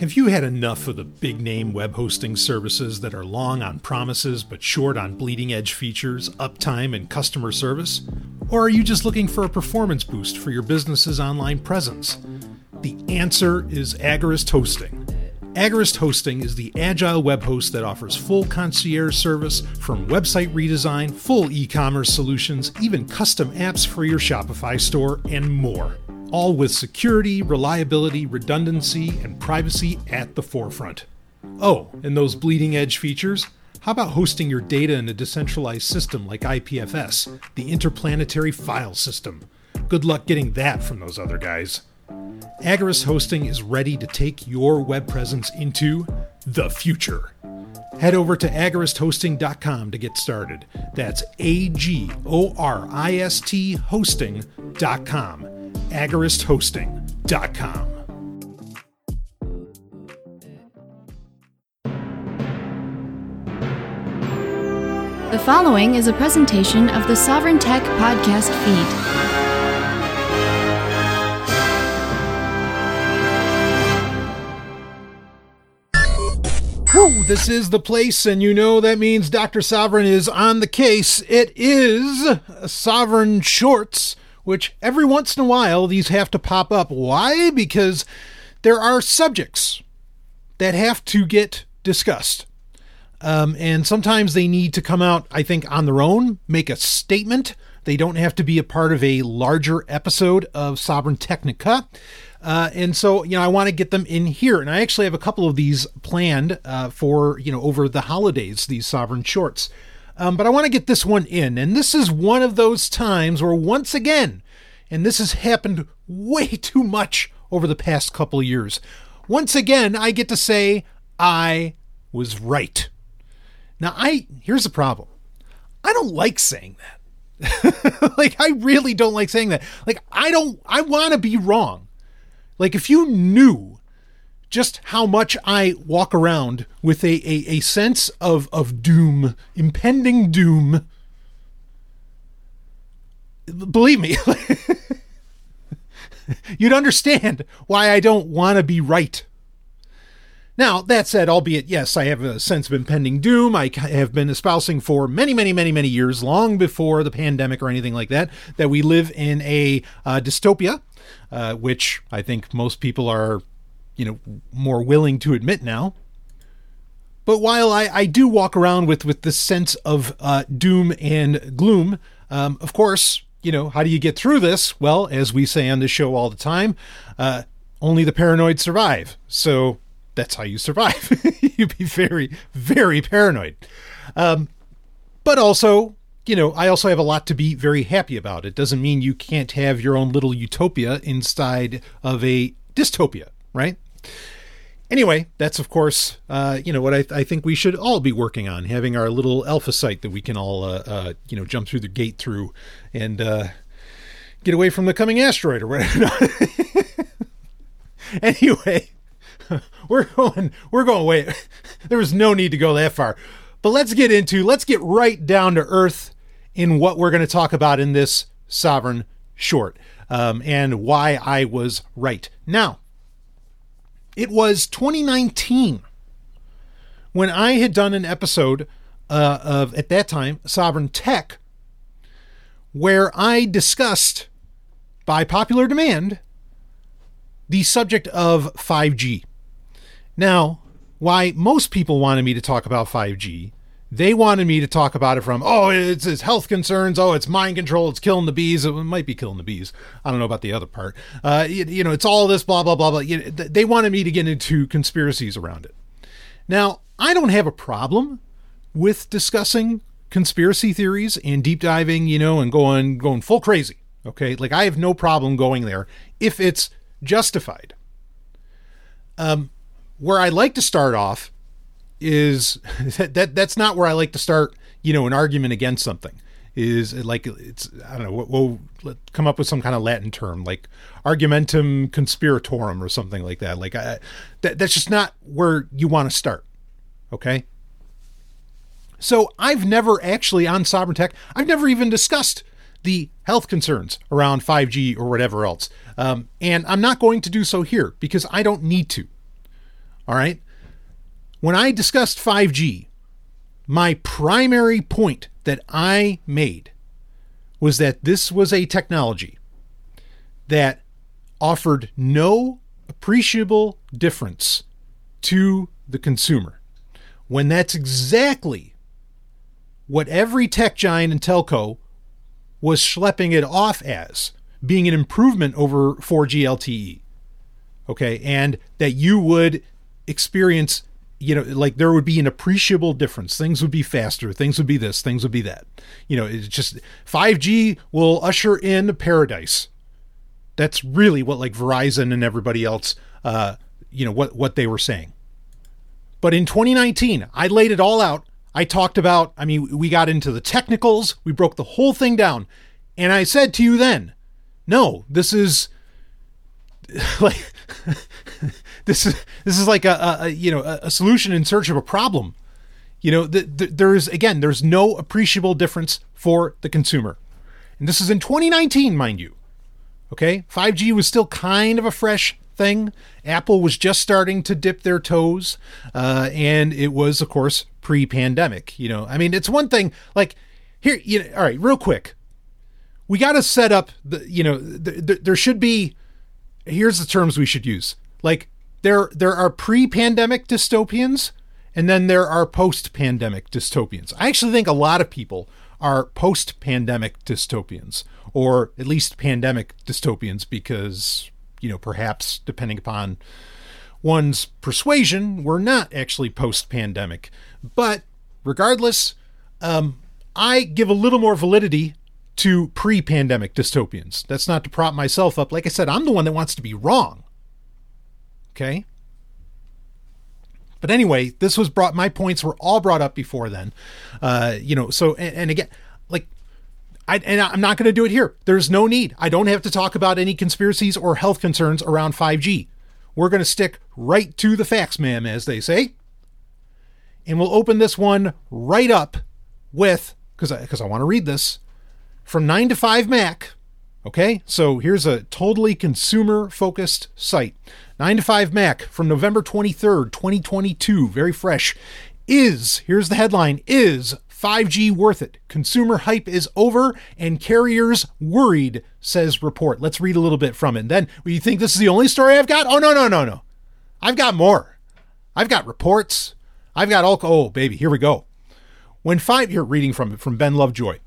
Have you had enough of the big name web hosting services that are long on promises but short on bleeding edge features, uptime, and customer service? Or are you just looking for a performance boost for your business's online presence? The answer is Agorist Hosting. Agorist Hosting is the agile web host that offers full concierge service from website redesign, full e commerce solutions, even custom apps for your Shopify store, and more all with security, reliability, redundancy, and privacy at the forefront. Oh, and those bleeding edge features? How about hosting your data in a decentralized system like IPFS, the Interplanetary File System? Good luck getting that from those other guys. Agorist Hosting is ready to take your web presence into the future. Head over to agoristhosting.com to get started. That's A G O R I S T hosting.com agoristhosting.com. The following is a presentation of the Sovereign Tech podcast feed. Whew, this is the place, and you know that means Dr. Sovereign is on the case. It is Sovereign Shorts which every once in a while these have to pop up. Why? Because there are subjects that have to get discussed. Um, and sometimes they need to come out, I think, on their own, make a statement. They don't have to be a part of a larger episode of Sovereign Technica. Uh, and so, you know, I want to get them in here. And I actually have a couple of these planned uh, for, you know, over the holidays, these Sovereign shorts. Um, but I want to get this one in. And this is one of those times where, once again, and this has happened way too much over the past couple years, once again, I get to say I was right. Now, I here's the problem. I don't like saying that. like I really don't like saying that. Like I don't I want to be wrong. Like if you knew just how much I walk around with a, a, a sense of, of doom, impending doom. Believe me, you'd understand why I don't want to be right. Now, that said, albeit, yes, I have a sense of impending doom. I have been espousing for many, many, many, many years, long before the pandemic or anything like that, that we live in a uh, dystopia, uh, which I think most people are you know more willing to admit now. But while I, I do walk around with with this sense of uh, doom and gloom, um, of course, you know how do you get through this? Well, as we say on the show all the time, uh, only the paranoid survive. So that's how you survive. you be very very paranoid. Um, but also, you know, I also have a lot to be very happy about. It doesn't mean you can't have your own little utopia inside of a dystopia, right? Anyway, that's of course, uh, you know, what I, I, think we should all be working on, having our little alpha site that we can all, uh, uh, you know, jump through the gate through and uh, get away from the coming asteroid or whatever. anyway, we're going, we're going way. There was no need to go that far, but let's get into, let's get right down to earth in what we're going to talk about in this sovereign short um, and why I was right. Now, it was 2019 when I had done an episode uh, of, at that time, Sovereign Tech, where I discussed, by popular demand, the subject of 5G. Now, why most people wanted me to talk about 5G they wanted me to talk about it from, oh, it's, it's health concerns. Oh, it's mind control. It's killing the bees. It might be killing the bees. I don't know about the other part. Uh, you, you know, it's all this blah, blah, blah, blah. You know, they wanted me to get into conspiracies around it. Now, I don't have a problem with discussing conspiracy theories and deep diving, you know, and going going full crazy. Okay, like I have no problem going there if it's justified. Um, where I like to start off is that, that that's not where I like to start, you know, an argument against something. Is like it's I don't know. We'll, we'll come up with some kind of Latin term like argumentum conspiratorum or something like that. Like I, that, that's just not where you want to start. Okay. So I've never actually on Sovereign Tech. I've never even discussed the health concerns around 5G or whatever else. Um, and I'm not going to do so here because I don't need to. All right. When I discussed 5G, my primary point that I made was that this was a technology that offered no appreciable difference to the consumer. When that's exactly what every tech giant and telco was schlepping it off as being an improvement over 4G LTE. Okay, and that you would experience, you know, like there would be an appreciable difference. Things would be faster, things would be this, things would be that. You know, it's just 5G will usher in paradise. That's really what like Verizon and everybody else uh, you know, what what they were saying. But in 2019, I laid it all out. I talked about, I mean, we got into the technicals, we broke the whole thing down. And I said to you then, no, this is like this is this is like a, a you know a, solution in search of a problem. You know, the, the, there's again, there's no appreciable difference for the consumer, and this is in 2019, mind you. Okay, 5G was still kind of a fresh thing. Apple was just starting to dip their toes, uh, and it was, of course, pre-pandemic. You know, I mean, it's one thing like here. You know, all right, real quick, we got to set up the. You know, th- th- there should be. Here's the terms we should use. Like there, there are pre-pandemic dystopians, and then there are post-pandemic dystopians. I actually think a lot of people are post-pandemic dystopians, or at least pandemic dystopians, because you know, perhaps depending upon one's persuasion, we're not actually post pandemic. But regardless, um, I give a little more validity to pre pandemic dystopians. That's not to prop myself up. Like I said, I'm the one that wants to be wrong. Okay? But anyway, this was brought, my points were all brought up before then. Uh, you know, so, and, and again, like I, and I'm not going to do it here. There's no need. I don't have to talk about any conspiracies or health concerns around 5G. We're going to stick right to the facts, ma'am, as they say. And we'll open this one right up with, because I, cause I want to read this, from 9 to 5 Mac. Okay, so here's a totally consumer focused site. 9 to 5 Mac from November 23rd, 2022, very fresh. Is, here's the headline, is 5G worth it. Consumer hype is over and carriers worried, says report. Let's read a little bit from it. And then, well, you think this is the only story I've got? Oh, no, no, no, no. I've got more. I've got reports. I've got all, oh, baby, here we go. When 5, here, reading from it from Ben Lovejoy.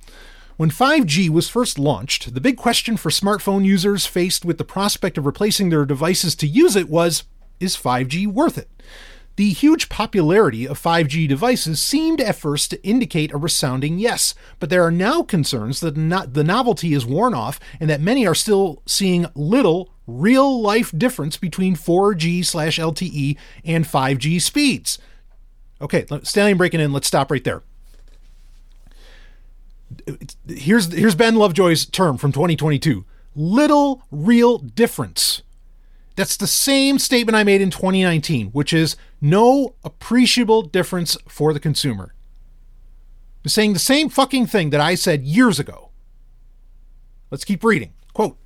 When 5G was first launched, the big question for smartphone users faced with the prospect of replacing their devices to use it was is 5G worth it? The huge popularity of 5G devices seemed at first to indicate a resounding yes, but there are now concerns that the novelty is worn off and that many are still seeing little real life difference between 4G slash LTE and 5G speeds. Okay, Stallion breaking in. Let's stop right there. Here's here's Ben Lovejoy's term from 2022. Little real difference. That's the same statement I made in 2019, which is no appreciable difference for the consumer. I'm saying the same fucking thing that I said years ago. Let's keep reading. Quote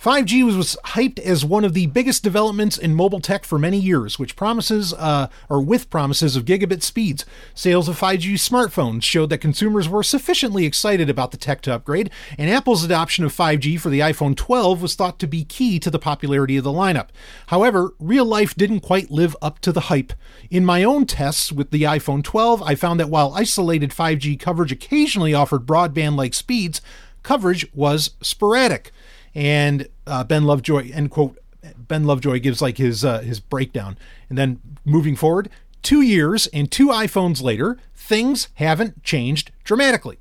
5G was, was hyped as one of the biggest developments in mobile tech for many years, which promises, uh, or with promises of gigabit speeds. Sales of 5G smartphones showed that consumers were sufficiently excited about the tech to upgrade, and Apple's adoption of 5G for the iPhone 12 was thought to be key to the popularity of the lineup. However, real life didn't quite live up to the hype. In my own tests with the iPhone 12, I found that while isolated 5G coverage occasionally offered broadband like speeds, coverage was sporadic and uh, Ben Lovejoy end quote. Ben Lovejoy gives like his uh, his breakdown, and then moving forward, two years and two iPhones later, things haven't changed dramatically.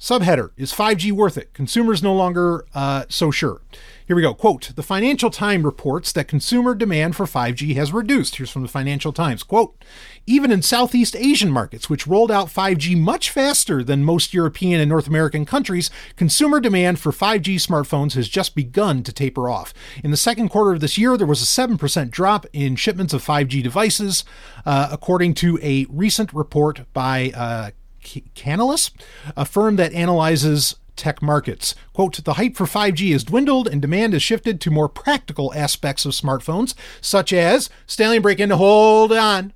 Subheader Is 5G worth it? Consumers no longer uh, so sure. Here we go. Quote The Financial Times reports that consumer demand for 5G has reduced. Here's from the Financial Times. Quote Even in Southeast Asian markets, which rolled out 5G much faster than most European and North American countries, consumer demand for 5G smartphones has just begun to taper off. In the second quarter of this year, there was a 7% drop in shipments of 5G devices, uh, according to a recent report by uh, Canalys, a firm that analyzes tech markets. Quote, the hype for 5G has dwindled and demand has shifted to more practical aspects of smartphones, such as Stallion break in, hold on,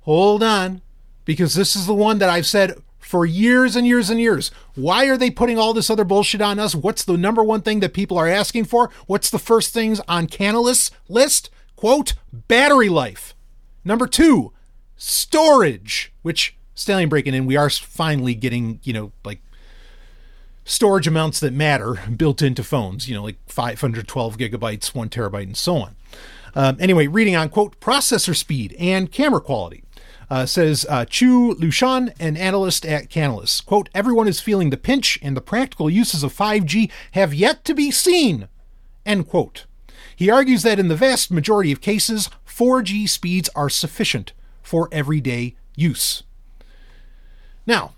hold on, because this is the one that I've said for years and years and years. Why are they putting all this other bullshit on us? What's the number one thing that people are asking for? What's the first things on Canalys list? Quote, battery life. Number two, storage, which Stallion breaking in, we are finally getting, you know, like storage amounts that matter built into phones, you know, like 512 gigabytes, one terabyte, and so on. Um, anyway, reading on quote, processor speed and camera quality. Uh, says uh, Chiew Le Xuan, an analyst at Canalys. Quote, everyone is feeling the pinch and the practical uses of 5G have yet to be seen. End quote. He argues that in the vast majority of cases, 4G speeds are sufficient for everyday use. Now,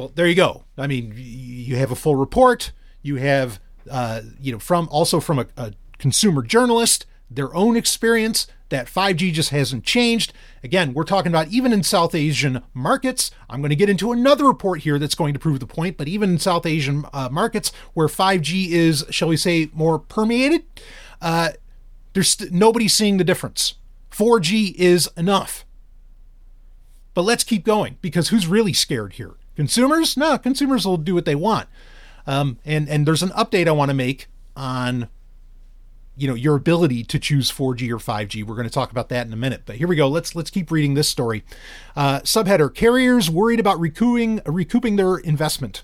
well, there you go. I mean, you have a full report. You have, uh, you know, from also from a, a consumer journalist, their own experience that 5G just hasn't changed. Again, we're talking about even in South Asian markets. I'm going to get into another report here that's going to prove the point, but even in South Asian uh, markets where 5G is, shall we say, more permeated, uh, there's st- nobody seeing the difference. 4G is enough. But let's keep going because who's really scared here? Consumers? No, consumers will do what they want. Um, and and there's an update I want to make on you know your ability to choose 4G or 5G. We're going to talk about that in a minute. But here we go. Let's let's keep reading this story. Uh, subheader: Carriers worried about recouping recouping their investment.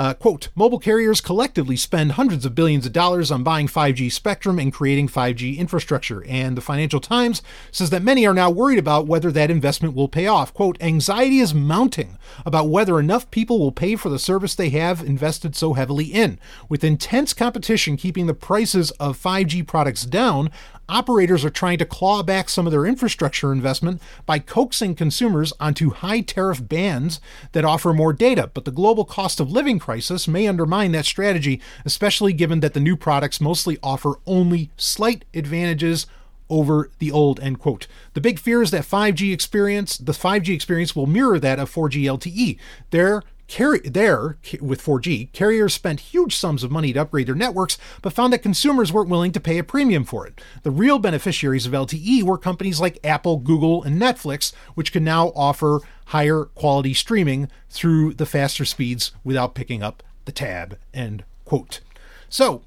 Uh, quote, mobile carriers collectively spend hundreds of billions of dollars on buying 5G spectrum and creating 5G infrastructure. And the Financial Times says that many are now worried about whether that investment will pay off. Quote, anxiety is mounting about whether enough people will pay for the service they have invested so heavily in. With intense competition keeping the prices of 5G products down, operators are trying to claw back some of their infrastructure investment by coaxing consumers onto high tariff bands that offer more data. But the global cost of living crisis may undermine that strategy, especially given that the new products mostly offer only slight advantages over the old end quote the big fear is that 5g experience the 5g experience will mirror that of 4g lte there Carry, there, with 4G, carriers spent huge sums of money to upgrade their networks, but found that consumers weren't willing to pay a premium for it. The real beneficiaries of LTE were companies like Apple, Google, and Netflix, which can now offer higher quality streaming through the faster speeds without picking up the tab. End quote. So,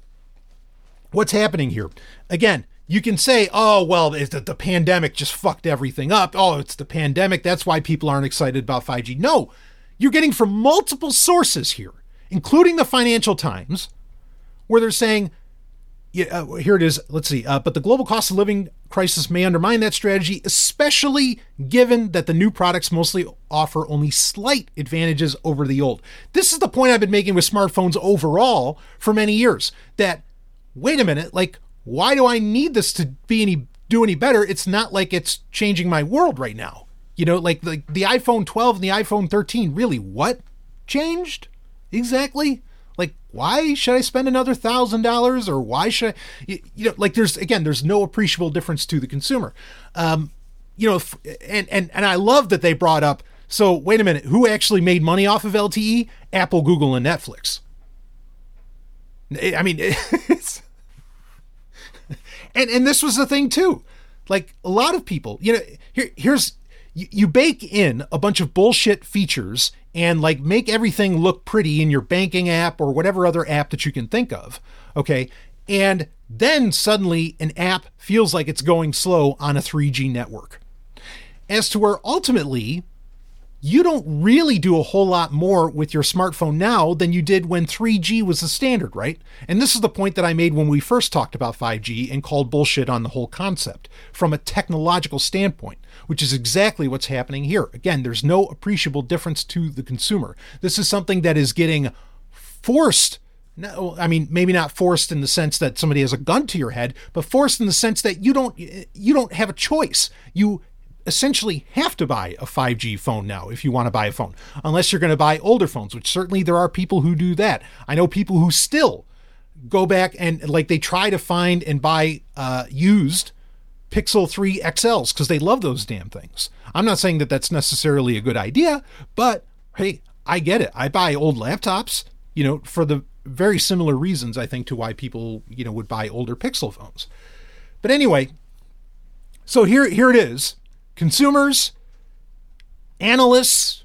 what's happening here? Again, you can say, oh, well, the, the pandemic just fucked everything up. Oh, it's the pandemic. That's why people aren't excited about 5G. No, you're getting from multiple sources here, including the Financial Times, where they're saying, yeah, uh, here it is. Let's see. Uh, but the global cost of living crisis may undermine that strategy, especially given that the new products mostly offer only slight advantages over the old. This is the point I've been making with smartphones overall for many years. That wait a minute, like why do I need this to be any do any better? It's not like it's changing my world right now. You know, like the, the iPhone 12 and the iPhone 13, really, what changed exactly? Like, why should I spend another thousand dollars, or why should I, you, you, know, like there's again, there's no appreciable difference to the consumer. Um, you know, and and and I love that they brought up. So wait a minute, who actually made money off of LTE? Apple, Google, and Netflix. I mean, it's and and this was the thing too. Like a lot of people, you know, here here's you, you bake in a bunch of bullshit features and like make everything look pretty in your banking app or whatever other app that you can think of. Okay. And then suddenly an app feels like it's going slow on a 3G network. As to where ultimately you don't really do a whole lot more with your smartphone now than you did when 3G was the standard, right? And this is the point that I made when we first talked about 5G and called bullshit on the whole concept from a technological standpoint, which is exactly what's happening here. Again, there's no appreciable difference to the consumer. This is something that is getting forced no, I mean maybe not forced in the sense that somebody has a gun to your head, but forced in the sense that you don't you don't have a choice. You essentially have to buy a 5G phone now if you want to buy a phone, unless you're going to buy older phones, which certainly there are people who do that. I know people who still go back and like they try to find and buy uh, used Pixel 3 XLs because they love those damn things. I'm not saying that that's necessarily a good idea, but hey, I get it. I buy old laptops you know, for the very similar reasons I think to why people, you know, would buy older Pixel phones. But anyway, so here here it is. Consumers, analysts,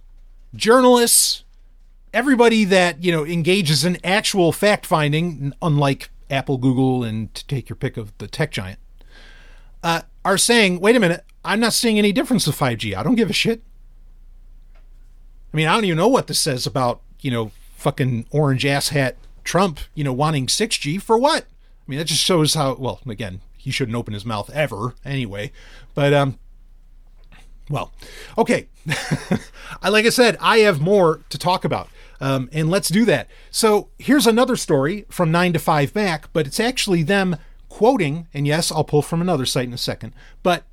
journalists, everybody that, you know, engages in actual fact finding, unlike Apple, Google, and to take your pick of the tech giant, uh, are saying, wait a minute, I'm not seeing any difference with 5G. I don't give a shit. I mean, I don't even know what this says about, you know, fucking orange ass hat Trump, you know, wanting 6G for what? I mean, that just shows how, well, again, he shouldn't open his mouth ever anyway. But, um, well, okay. Like I said, I have more to talk about. Um, and let's do that. So here's another story from 9 to 5 Mac, but it's actually them quoting, and yes, I'll pull from another site in a second, but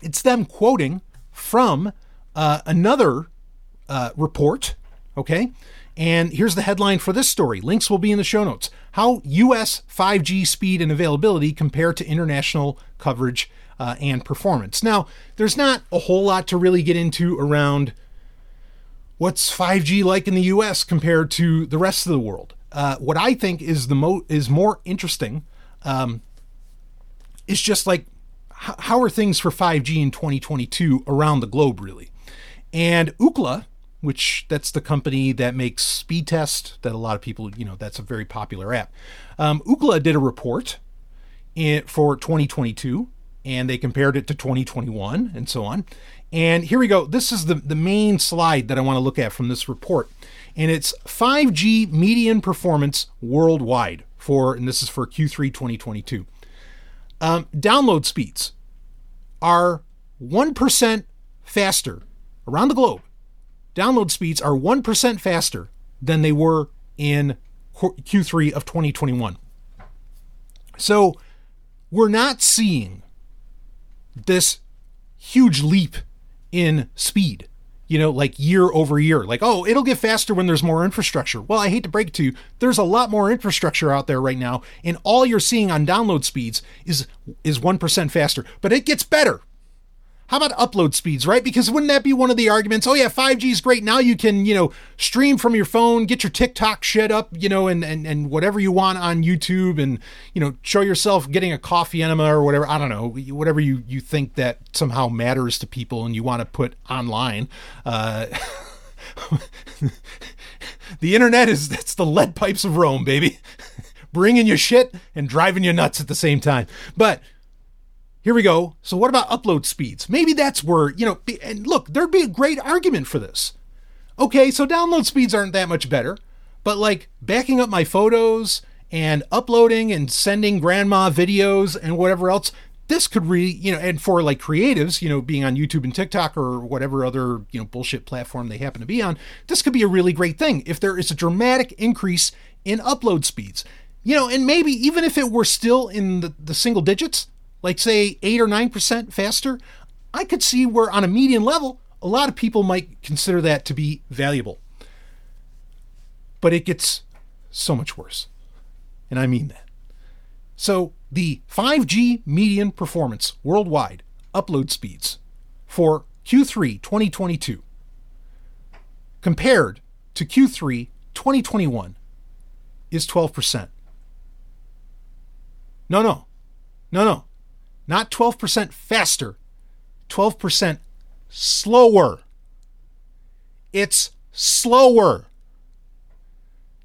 it's them quoting from uh, another uh, report, okay? And here's the headline for this story. Links will be in the show notes. How US 5G speed and availability compare to international coverage uh, and performance. Now, there's not a whole lot to really get into around what's 5G like in the US compared to the rest of the world. Uh, what I think is the mo- is more interesting um, is just like h- how are things for 5G in 2022 around the globe, really. And Ookla, which that's the company that makes speed test that a lot of people you know that's a very popular app um, Ookla did a report in, for 2022 and they compared it to 2021 and so on. And here we go. This is the, the main slide that i want to look at from this report. And it's 5g median performance worldwide for and this is for q3 2022 um, download speeds are 1% faster around the globe. Download speeds are 1% faster than they were in Q3 of 2021. So we're not seeing this huge leap in speed, you know, like year over year. Like, oh, it'll get faster when there's more infrastructure. Well, I hate to break it to you, there's a lot more infrastructure out there right now, and all you're seeing on download speeds is is 1% faster. But it gets better how about upload speeds, right? Because wouldn't that be one of the arguments? Oh yeah, 5G is great. Now you can, you know, stream from your phone, get your TikTok shit up, you know, and and and whatever you want on YouTube and, you know, show yourself getting a coffee enema or whatever. I don't know, whatever you you think that somehow matters to people and you want to put online. Uh the internet is that's the lead pipes of Rome, baby. Bringing you shit and driving you nuts at the same time. But here we go. So, what about upload speeds? Maybe that's where, you know, and look, there'd be a great argument for this. Okay, so download speeds aren't that much better, but like backing up my photos and uploading and sending grandma videos and whatever else, this could really, you know, and for like creatives, you know, being on YouTube and TikTok or whatever other, you know, bullshit platform they happen to be on, this could be a really great thing if there is a dramatic increase in upload speeds. You know, and maybe even if it were still in the, the single digits, like say 8 or 9% faster, I could see where on a median level, a lot of people might consider that to be valuable. But it gets so much worse. And I mean that. So, the 5G median performance worldwide upload speeds for Q3 2022 compared to Q3 2021 is 12%. No, no, no, no. Not 12% faster, 12% slower. It's slower.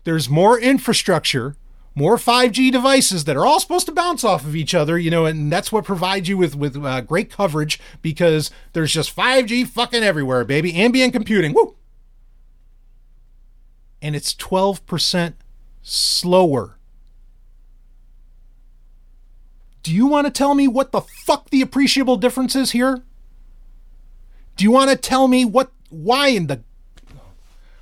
There's more infrastructure, more 5G devices that are all supposed to bounce off of each other, you know, and that's what provides you with with uh, great coverage because there's just 5G fucking everywhere, baby. Ambient computing, woo. And it's 12% slower. Do you want to tell me what the fuck the appreciable difference is here? Do you want to tell me what, why in the.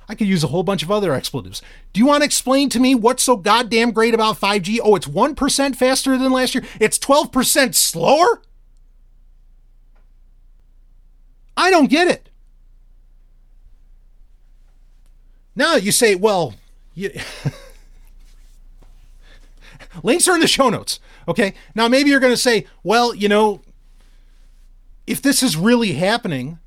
I could use a whole bunch of other expletives. Do you want to explain to me what's so goddamn great about 5G? Oh, it's 1% faster than last year. It's 12% slower? I don't get it. Now you say, well, you, links are in the show notes. Okay. Now, maybe you're going to say, well, you know, if this is really happening,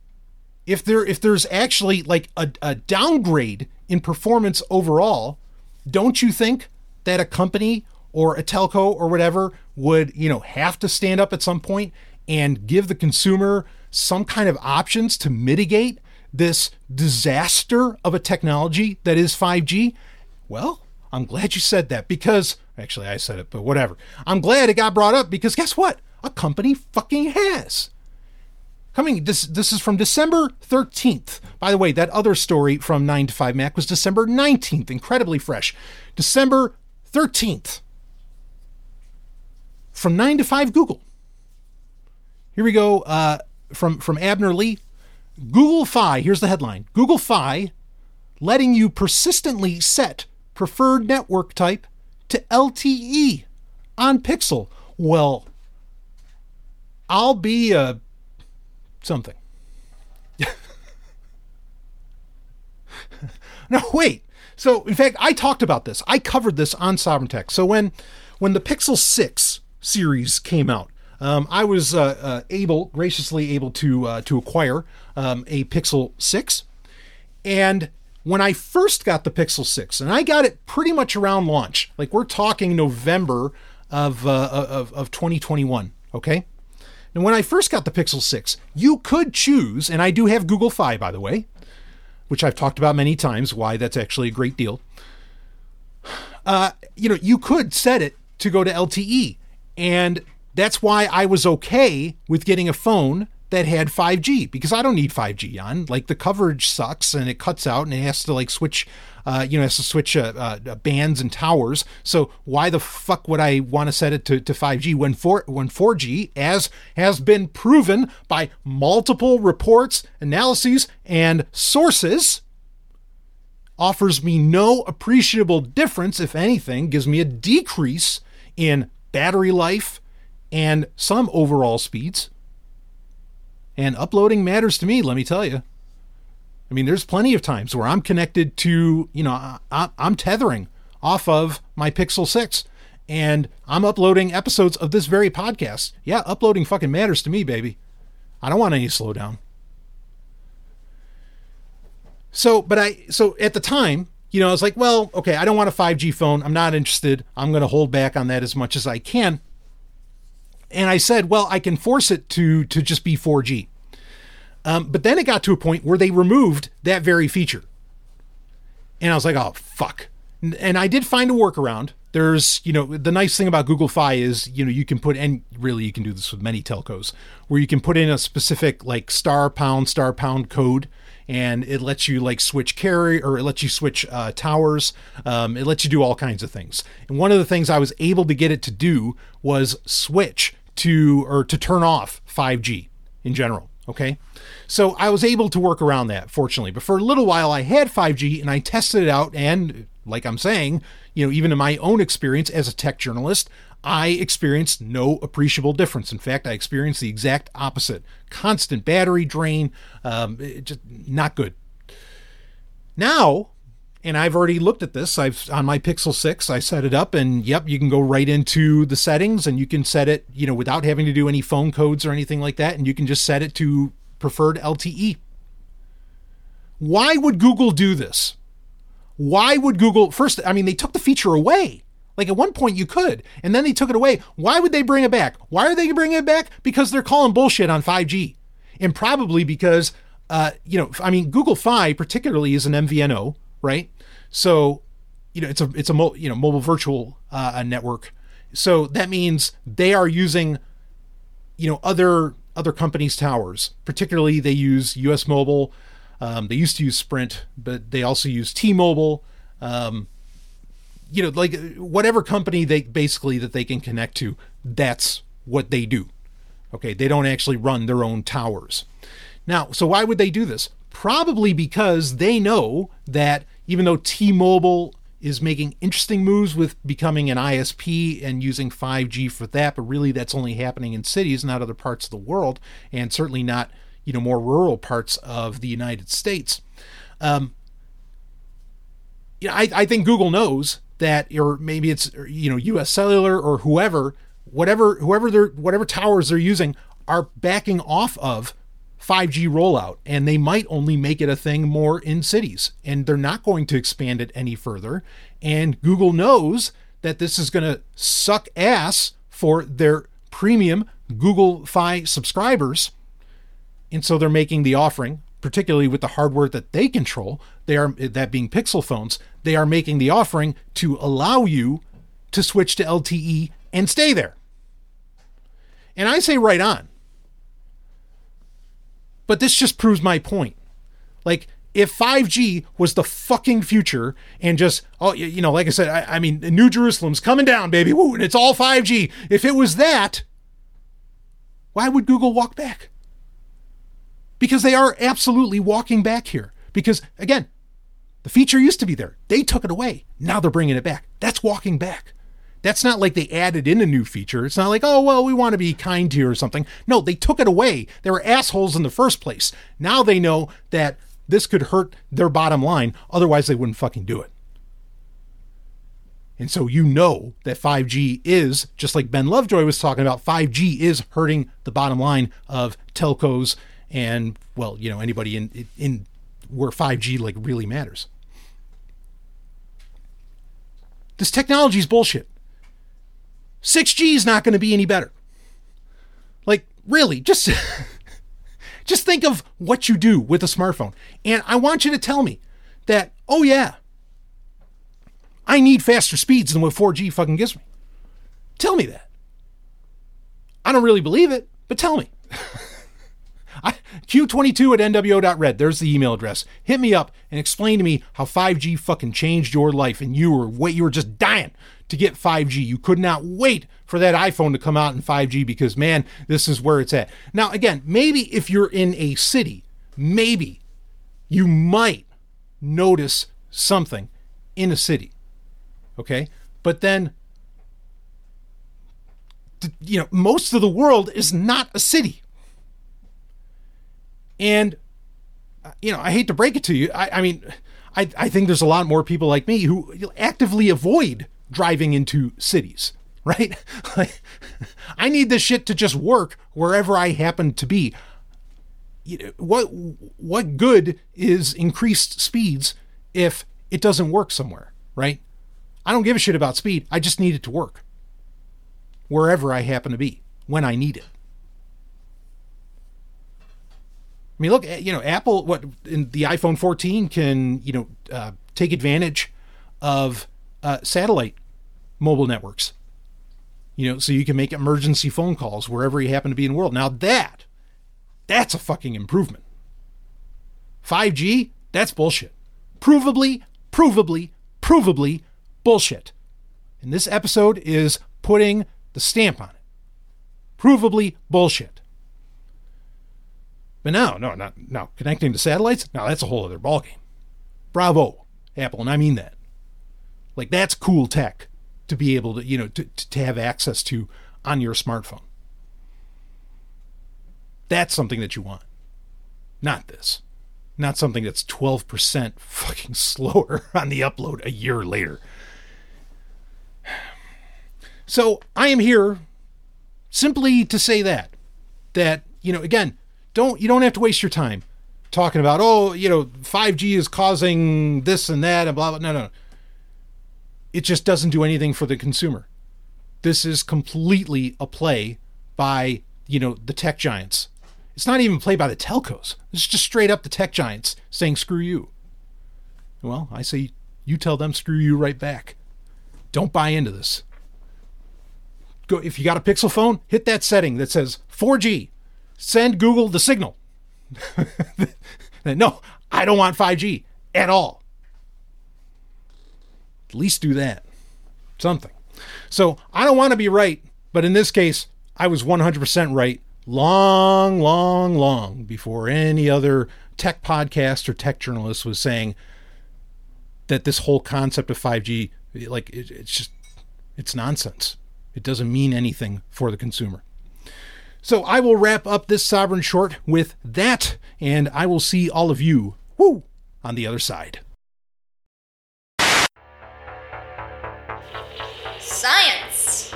if there if there's actually like a, a downgrade in performance overall, don't you think that a company or a telco or whatever would, you know, have to stand up at some point and give the consumer some kind of options to mitigate this disaster of a technology that is 5G? Well, I'm glad you said that because actually I said it, but whatever. I'm glad it got brought up because guess what? A company fucking has. Coming this this is from December 13th. By the way, that other story from 9 to 5 Mac was December 19th, incredibly fresh. December 13th. From 9 to 5 Google. Here we go uh, from from Abner Li. Google Fi, here's the headline. Google Fi letting you persistently set preferred network type to LTE on Pixel. Well, I'll be a something. no, wait. So, in fact, I talked about this. I covered this on Sovereign Tech. So when when the Pixel 6 series came out, um, I was uh, uh, able, graciously able to uh, to acquire um, a Pixel 6, and when I first got the Pixel 6, and I got it pretty much around launch, like we're talking November of uh, of, of 2021, okay. And when I first got the Pixel 6, you could choose, and I do have Google Fi, by the way, which I've talked about many times, why that's actually a great deal. Uh, you know, you could set it to go to LTE, and that's why I was okay with getting a phone that had 5G because I don't need 5G on. Like the coverage sucks and it cuts out and it has to like switch, uh, you know, has to switch uh, uh, bands and towers. So why the fuck would I want to set it to, to 5G when 4 when 4G, as has been proven by multiple reports, analyses, and sources, offers me no appreciable difference. If anything, gives me a decrease in battery life and some overall speeds. And uploading matters to me, let me tell you. I mean, there's plenty of times where I'm connected to, you know, I, am tethering off of my Pixel 6 and I'm uploading episodes of this very podcast. Yeah, uploading fucking matters to me, baby. I don't want any slowdown. So, but I, so at the time, you know, I was like, well, okay, I don't want a 5G phone. I'm not interested. I'm going to hold back on that as much as I can. And I said, well, I can force it to to just be 4G. Um, but then it got to a point where they removed that very feature. And I was like, oh, fuck. And I did find a workaround. There's, you know, the nice thing about Google Fi is, you know, you can put, and really you can do this with many telcos, where you can put in a specific like star pound, star pound code and it lets you like switch carry or it lets you switch uh, towers. Um, it lets you do all kinds of things. And one of the things I was able to get it to do was switch to or to turn off 5G in general. Okay. So I was able to work around that, fortunately. But for a little while, I had 5G and I tested it out. And like I'm saying, you know, even in my own experience as a tech journalist, I experienced no appreciable difference. In fact, I experienced the exact opposite constant battery drain, um, just not good. Now, and I've already looked at this. I've on my Pixel 6, I set it up and yep, you can go right into the settings and you can set it, you know, without having to do any phone codes or anything like that and you can just set it to preferred LTE. Why would Google do this? Why would Google first I mean they took the feature away. Like at one point you could, and then they took it away. Why would they bring it back? Why are they bringing it back? Because they're calling bullshit on 5G. And probably because uh, you know, I mean Google Fi particularly is an MVNO, right? So, you know, it's a it's a mo- you know mobile virtual uh, network. So that means they are using, you know, other other companies' towers. Particularly, they use U.S. Mobile. Um, they used to use Sprint, but they also use T-Mobile. Um, you know, like whatever company they basically that they can connect to, that's what they do. Okay, they don't actually run their own towers. Now, so why would they do this? Probably because they know that even though T Mobile is making interesting moves with becoming an ISP and using 5G for that, but really that's only happening in cities, not other parts of the world, and certainly not you know more rural parts of the United States. Um, you know, I, I think Google knows that, or maybe it's you know U.S. Cellular or whoever, whatever whoever their whatever towers they're using are backing off of 5G rollout, and they might only make it a thing more in cities, and they're not going to expand it any further. And Google knows that this is going to suck ass for their premium Google Fi subscribers. And so they're making the offering, particularly with the hardware that they control, they are that being Pixel phones, they are making the offering to allow you to switch to LTE and stay there. And I say right on. But this just proves my point. Like, if 5G was the fucking future and just, oh, you know, like I said, I, I mean, New Jerusalem's coming down, baby, woo, and it's all 5G. If it was that, why would Google walk back? Because they are absolutely walking back here. Because, again, the feature used to be there. They took it away. Now they're bringing it back. That's walking back. That's not like they added in a new feature. It's not like, oh, well, we want to be kind to you or something. No, they took it away. They were assholes in the first place. Now they know that this could hurt their bottom line. Otherwise, they wouldn't fucking do it. And so you know that 5G is, just like Ben Lovejoy was talking about, 5G is hurting the bottom line of telcos and, well, you know, anybody in, in where 5G like really matters. This technology is bullshit. 6G is not going to be any better. Like, really, just just think of what you do with a smartphone. And I want you to tell me that, oh yeah, I need faster speeds than what 4G fucking gives me. Tell me that. I don't really believe it, but tell me. Q22 at nwo.red. There's the email address. Hit me up and explain to me how 5G fucking changed your life and you were what you were just dying to get 5G. You could not wait for that iPhone to come out in 5G because man, this is where it's at. Now again, maybe if you're in a city, maybe you might notice something in a city. Okay? But then you know, most of the world is not a city. And, uh, you know, I hate to break it to you. I, I mean, I, I think there's a lot more people like me who actively avoid driving into cities, right? I need this shit to just work wherever I happen to be. What what good is increased speeds if it doesn't work somewhere, right? I don't give a shit about speed. I just need it to work wherever I happen to be when I need it. I mean, look, you know, Apple, what in the iPhone 14 can, you know, uh, take advantage of uh, satellite mobile networks. You know, so you can make emergency phone calls wherever you happen to be in the world. Now that, that's a fucking improvement. 5G, that's bullshit. Provably, provably, provably bullshit. And this episode is putting the stamp on it. Provably bullshit. But no, no, not now connecting to satellites. Now that's a whole other ballgame. Bravo, Apple, and I mean that. Like that's cool tech to be able to, you know, to, to have access to on your smartphone. That's something that you want. Not this. Not something that's 12% fucking slower on the upload a year later. So I am here simply to say that. That, you know, again, don't you don't have to waste your time talking about oh you know 5G is causing this and that and blah blah. No, no, it just doesn't do anything for the consumer. This is completely a play by you know the tech giants. It's not even played by the telcos. It's just straight up the tech giants saying screw you. Well, I say you tell them screw you right back. Don't buy into this. Go if you got a Pixel phone, hit that setting that says 4G send Google the signal. no, I don't want 5G at all. At least do that. Something. So I don't want to be right, but in this case, I was 100% right long, long, long before any other tech podcast or tech journalist was saying that this whole concept of 5G, like, it, it's just, it's nonsense. It doesn't mean anything for the consumer. So I will wrap up this Sovereign Short with that, and I will see all of you, woo, on the other side. Science,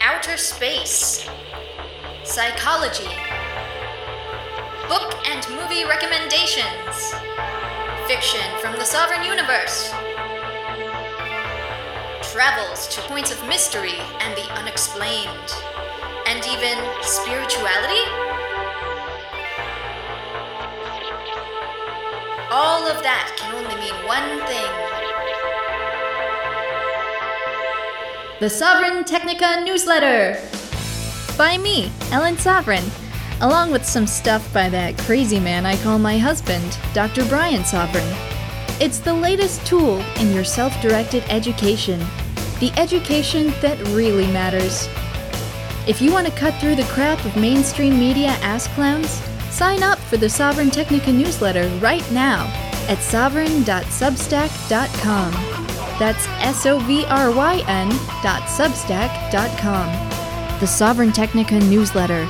outer space, psychology, book and movie recommendations, fiction from the Sovereign Universe, travels to points of mystery and the unexplained, and even spirituality? All of that can only mean one thing. The Sovryn Technica Newsletter! By me, Ellen Sovryn, along with some stuff by that crazy man I call my husband, Dr. Brian Sovryn. It's the latest tool in your self directed education, the education that really matters. If you want to cut through the crap of mainstream media ass clowns, sign up for the Sovryn Technica newsletter right now at sovryn.substack.com. That's S O V R Y N dot substack.com. The Sovryn Technica newsletter.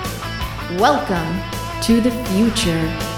Welcome to the future.